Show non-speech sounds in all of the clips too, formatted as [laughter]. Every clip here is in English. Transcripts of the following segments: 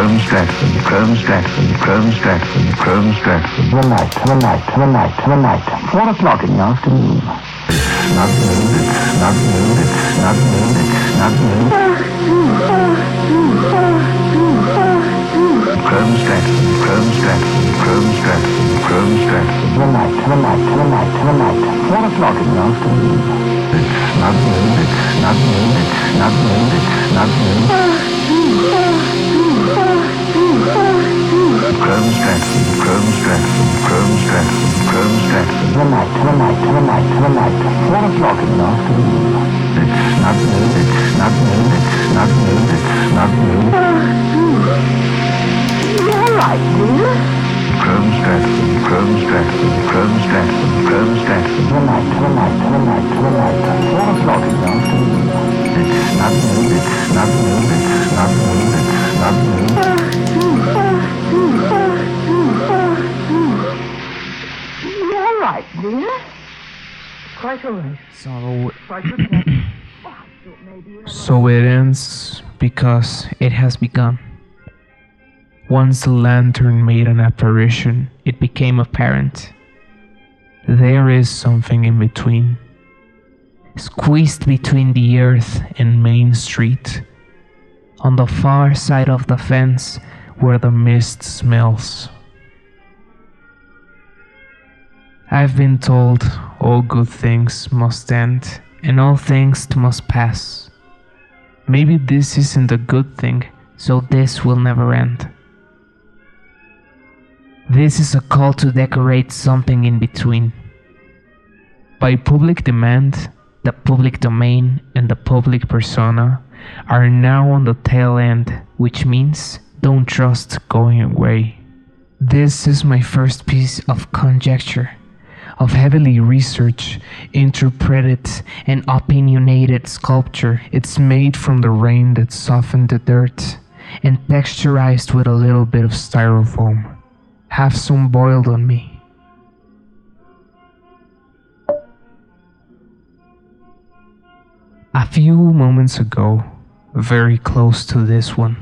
Chrome Stratford, Chrome Stratford, Chrome Stratford, Chrome Stratford. The night, the night, the night, the night. Four o'clock in the afternoon. It's not noon, it's not noon, it's not noon, it's not noon. Chrome Stratford, Chrome Stratford, Chrome Stratford, Chrome Stratford. The night, the night, the night, the night. Four o'clock in the afternoon. It's not noon, it's not noon, it's not noon, it's not noon. So, Quite good. [coughs] so it ends because it has begun. Once the lantern made an apparition, it became apparent. There is something in between. Squeezed between the earth and Main Street, on the far side of the fence where the mist smells. I've been told all good things must end and all things must pass. Maybe this isn't a good thing, so this will never end. This is a call to decorate something in between. By public demand, the public domain and the public persona are now on the tail end, which means don't trust going away. This is my first piece of conjecture, of heavily researched, interpreted, and opinionated sculpture. It's made from the rain that softened the dirt and texturized with a little bit of styrofoam. Have some boiled on me. A few moments ago, very close to this one,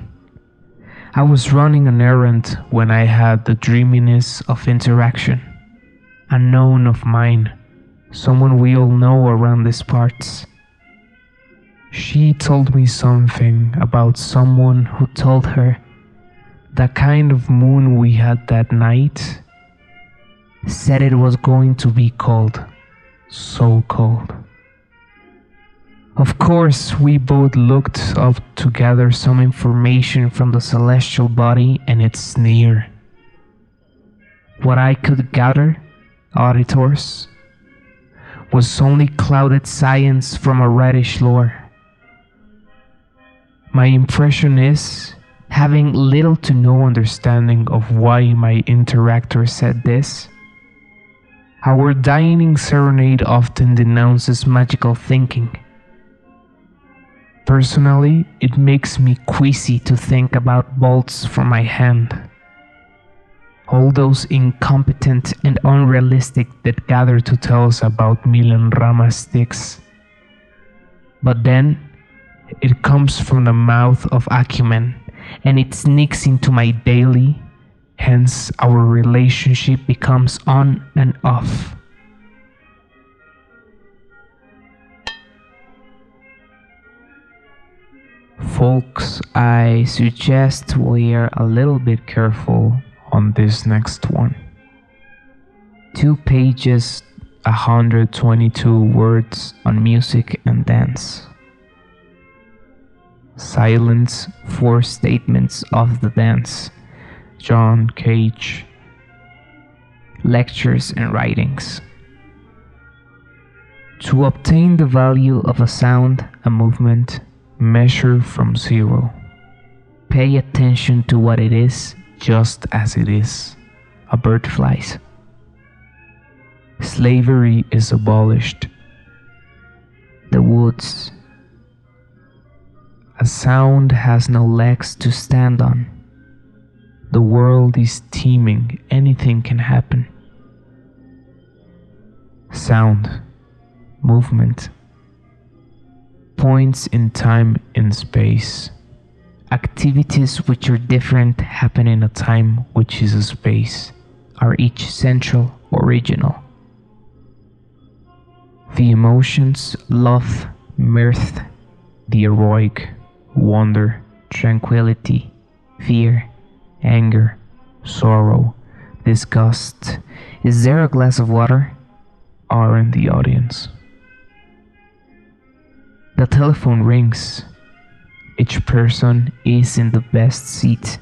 I was running an errand when I had the dreaminess of interaction. A known of mine, someone we all know around these parts. She told me something about someone who told her the kind of moon we had that night said it was going to be cold, so cold. Of course, we both looked up to gather some information from the celestial body, and it's near. What I could gather, auditors, was only clouded science from a reddish lore. My impression is, having little to no understanding of why my interactor said this, our dining serenade often denounces magical thinking. Personally, it makes me queasy to think about bolts for my hand. All those incompetent and unrealistic that gather to tell us about Milan Rama sticks. But then, it comes from the mouth of acumen and it sneaks into my daily, hence, our relationship becomes on and off. Folks, I suggest we are a little bit careful on this next one. Two pages, 122 words on music and dance. Silence, four statements of the dance. John Cage. Lectures and writings. To obtain the value of a sound, a movement, measure from zero. Pay attention to what it is just as it is. A bird flies. Slavery is abolished. The woods. A sound has no legs to stand on. The world is teeming, anything can happen. Sound, movement, points in time and space, activities which are different happen in a time which is a space, are each central, original. The emotions, love, mirth, the heroic, wonder, tranquility, fear, anger, sorrow, disgust. Is there a glass of water? Are in the audience. The telephone rings. Each person is in the best seat.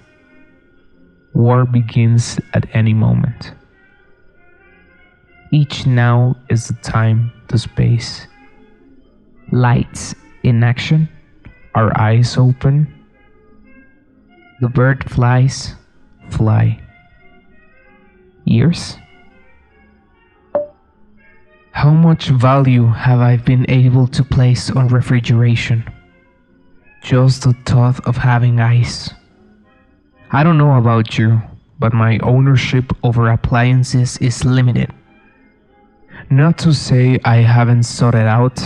War begins at any moment. Each now is the time, the space. Lights in action, our eyes open. The bird flies, fly. Ears? How much value have I been able to place on refrigeration? Just the thought of having ice. I don't know about you, but my ownership over appliances is limited. Not to say I haven't sought it out,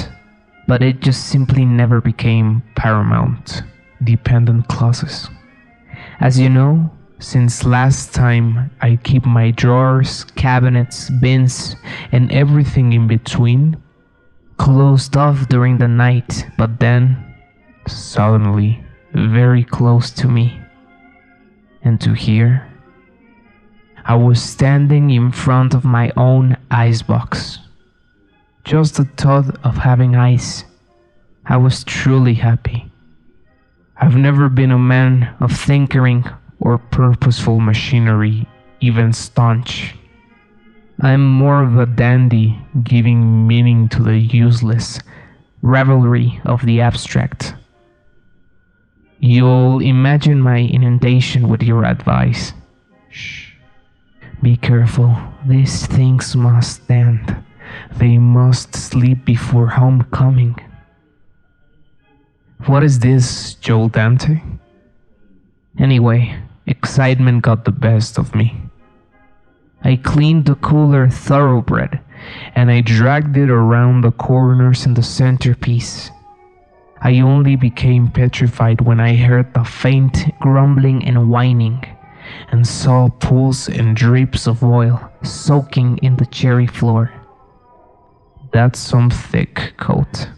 but it just simply never became paramount. Dependent clauses. As you know, since last time, I keep my drawers, cabinets, bins, and everything in between closed off during the night, but then, suddenly, very close to me. And to here, I was standing in front of my own icebox. Just the thought of having ice, I was truly happy. I've never been a man of tinkering or purposeful machinery, even staunch. I'm more of a dandy, giving meaning to the useless, revelry of the abstract. You'll imagine my inundation with your advice. Shh. Be careful, these things must stand. They must sleep before homecoming. What is this, Joel Dante? Anyway, Excitement got the best of me. I cleaned the cooler thoroughbred and I dragged it around the corners and the centerpiece. I only became petrified when I heard the faint grumbling and whining and saw pools and drips of oil soaking in the cherry floor. That's some thick coat.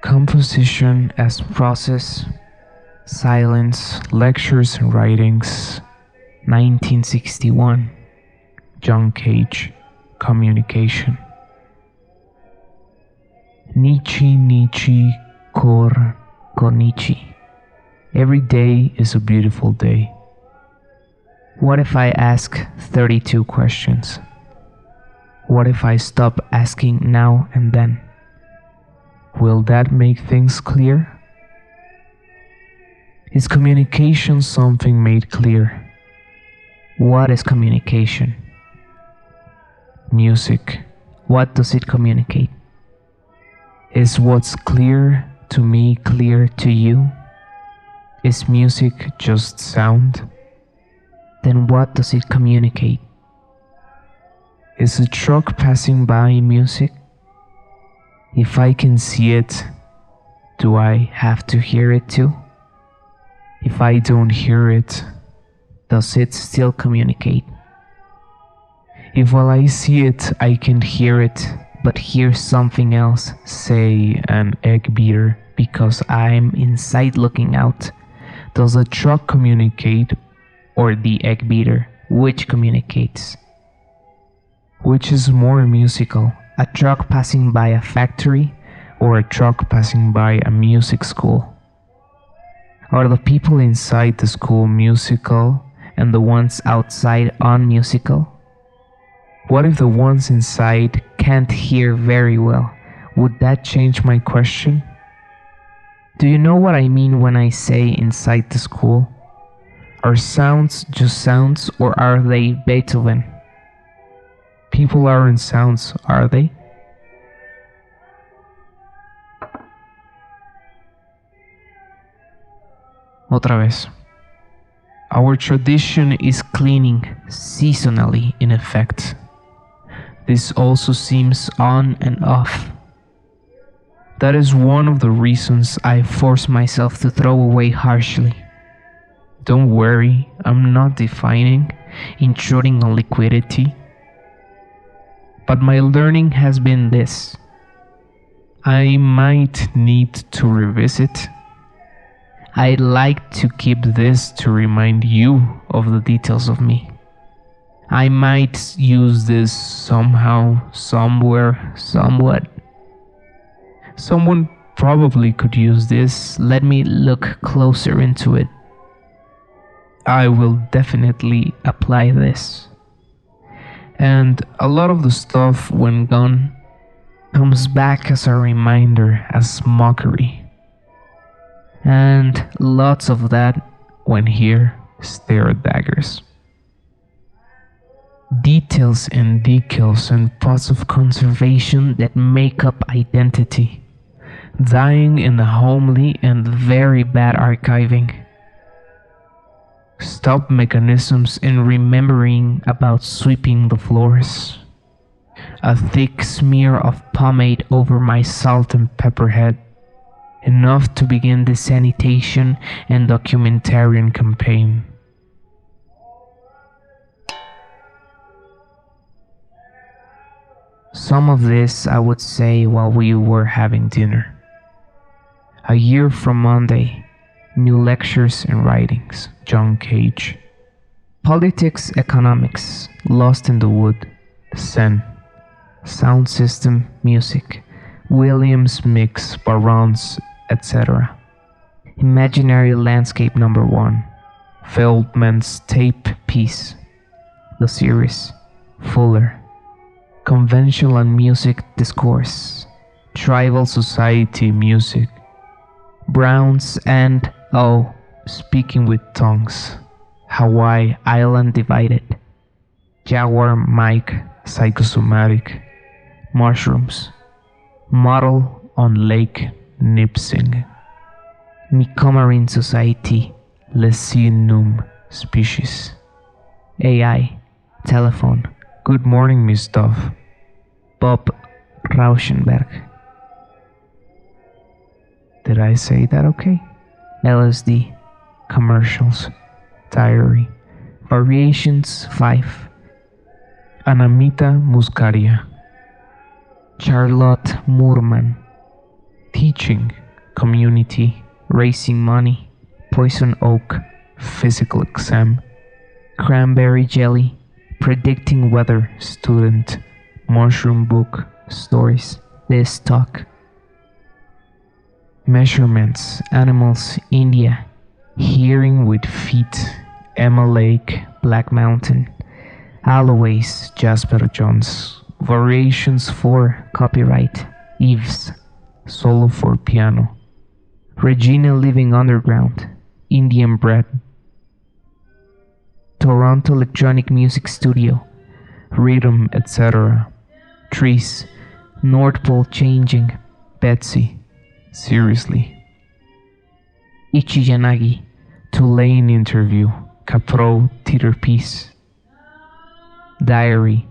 Composition as process, silence, lectures and writings, 1961. John Cage, Communication. Nichi Nichi Kor Konichi. Every day is a beautiful day. What if I ask 32 questions? What if I stop asking now and then? Will that make things clear? Is communication something made clear? What is communication? Music. What does it communicate? Is what's clear to me clear to you? Is music just sound? Then what does it communicate? Is a truck passing by music? If I can see it, do I have to hear it too? If I don't hear it, does it still communicate? If while I see it, I can hear it, but hear something else, say an egg beater, because I'm inside looking out, does the truck communicate or the egg beater? Which communicates? Which is more musical? a truck passing by a factory or a truck passing by a music school? Are the people inside the school musical and the ones outside unmusical? What if the ones inside can't hear very well? Would that change my question? Do you know what I mean when I say inside the school? Are sounds just sounds or are they Beethoven? People aren't sounds, are they? Otra vez. Our tradition is cleaning seasonally in effect. This also seems on and off. That is one of the reasons I force myself to throw away harshly. Don't worry, I'm not defining, intruding on liquidity. But my learning has been this I might need to revisit. I'd like to keep this to remind you of the details of me. I might use this somehow, somewhere, somewhat. Someone probably could use this. Let me look closer into it. I will definitely apply this. And a lot of the stuff, when gone, comes back as a reminder, as mockery. And lots of that, when here, stare daggers. Details and decals and parts of conservation that make up identity. Dying in the homely and very bad archiving stop mechanisms in remembering about sweeping the floors. A thick smear of pomade over my salt and pepper head, enough to begin the sanitation and documentarian campaign. Some of this I would say while we were having dinner. A year from Monday, New Lectures and Writings, John Cage. Politics, Economics, Lost in the Wood, Zen, Sound System, Music, Williams Mix, Barons, etc. Imaginary Landscape Number 1, Feldman's Tape Piece, The Series, Fuller, Conventional and Music Discourse, Tribal Society Music, Browns and Oh, speaking with tongues. Hawaii Island Divided. Jaguar Mike Psychosomatic. Mushrooms. Model on Lake Nipsing. Micomarine Society. Leccinum species. AI. Telephone. Good morning, Miss Dove. Bob Rauschenberg. Did I say that okay? LSD, commercials, diary, variations 5, Amanita Muscaria, Charlotte Moorman, teaching, community, raising money, poison oak, physical exam, cranberry jelly, predicting weather, student, mushroom book, stories, this talk. Measurements, animals, India, hearing with feet, Emma Lake, Black Mountain, Alloways, Jasper Johns, variations for copyright, Eves, solo for piano, Regina living underground, Indian bread, Toronto Electronic Music Studio, Rhythm, etc. Trees, North Pole changing, Betsy, Seriously. Ichiyanagi, Tulane interview, Kaprow theater piece. Diary,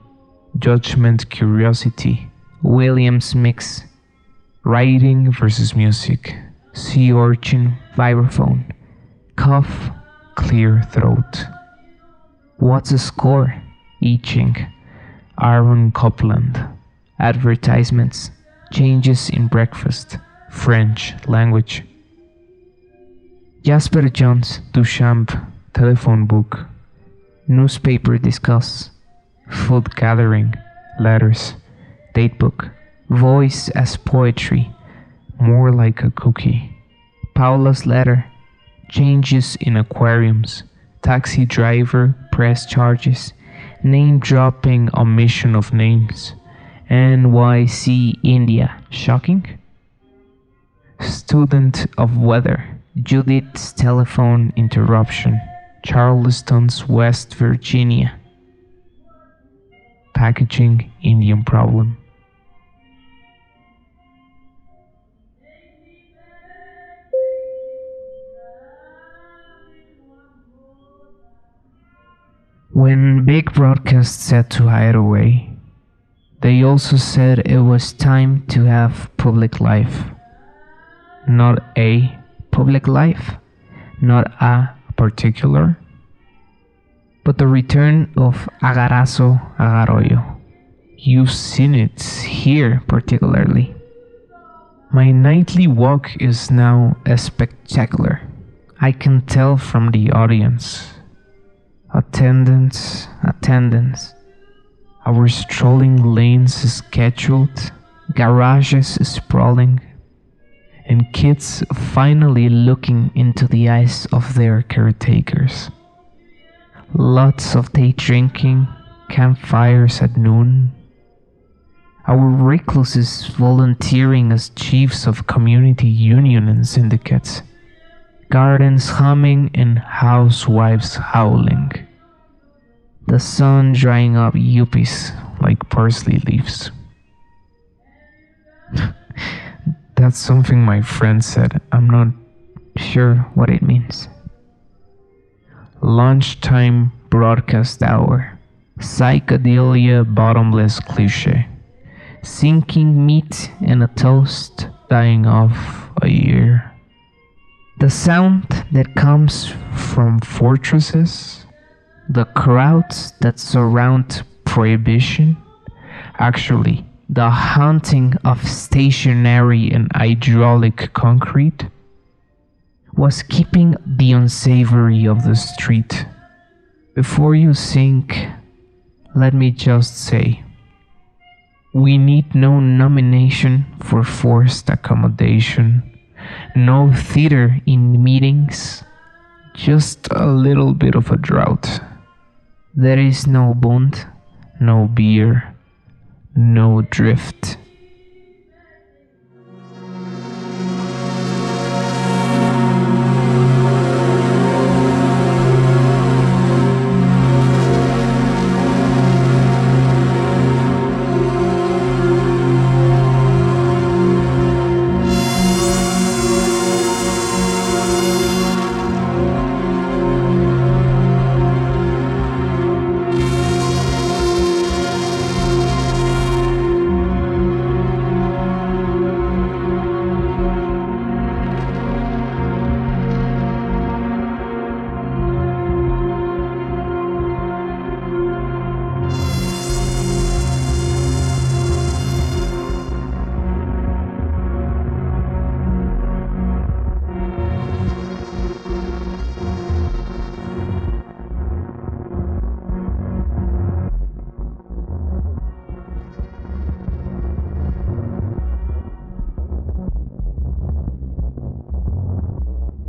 Judgment Curiosity, Williams mix. Writing versus music, Sea urchin, vibraphone, cough, clear throat. What's a score? I Ching, Aaron Copland. Advertisements, changes in breakfast. French language. Jasper Johns Duchamp telephone book. Newspaper discuss. Food gathering. Letters. Datebook. Voice as poetry. More like a cookie. Paula's letter. Changes in aquariums. Taxi driver press charges. Name dropping omission of names. NYC India. Shocking? Student of weather. Judith's telephone interruption. Charleston's West Virginia. Packaging Indian problem. When Big Broadcast said to hide away, They also said it was time to have public life. Not a public life, not a particular, but the return of Agarazo Agaroyo. You've seen it here particularly. My nightly walk is now a spectacular. I can tell from the audience. Attendance, attendance. Our strolling lanes scheduled, garages sprawling, and kids finally looking into the eyes of their caretakers. Lots of day drinking, campfires at noon. Our recluses volunteering as chiefs of community union and syndicates. Gardens humming and housewives howling. The sun drying up yuppies like parsley leaves. [laughs] That's something my friend said. I'm not sure what it means. Lunchtime broadcast hour. Psychedelia bottomless cliche. Sinking meat and a toast dying off a year. The sound that comes from fortresses, the crowds that surround prohibition, actually the haunting of stationary and hydraulic concrete was keeping the unsavory of the street. Before you sink, let me just say we need no nomination for forced accommodation, no theater in meetings, just a little bit of a drought. There is no bond, no beer no drift.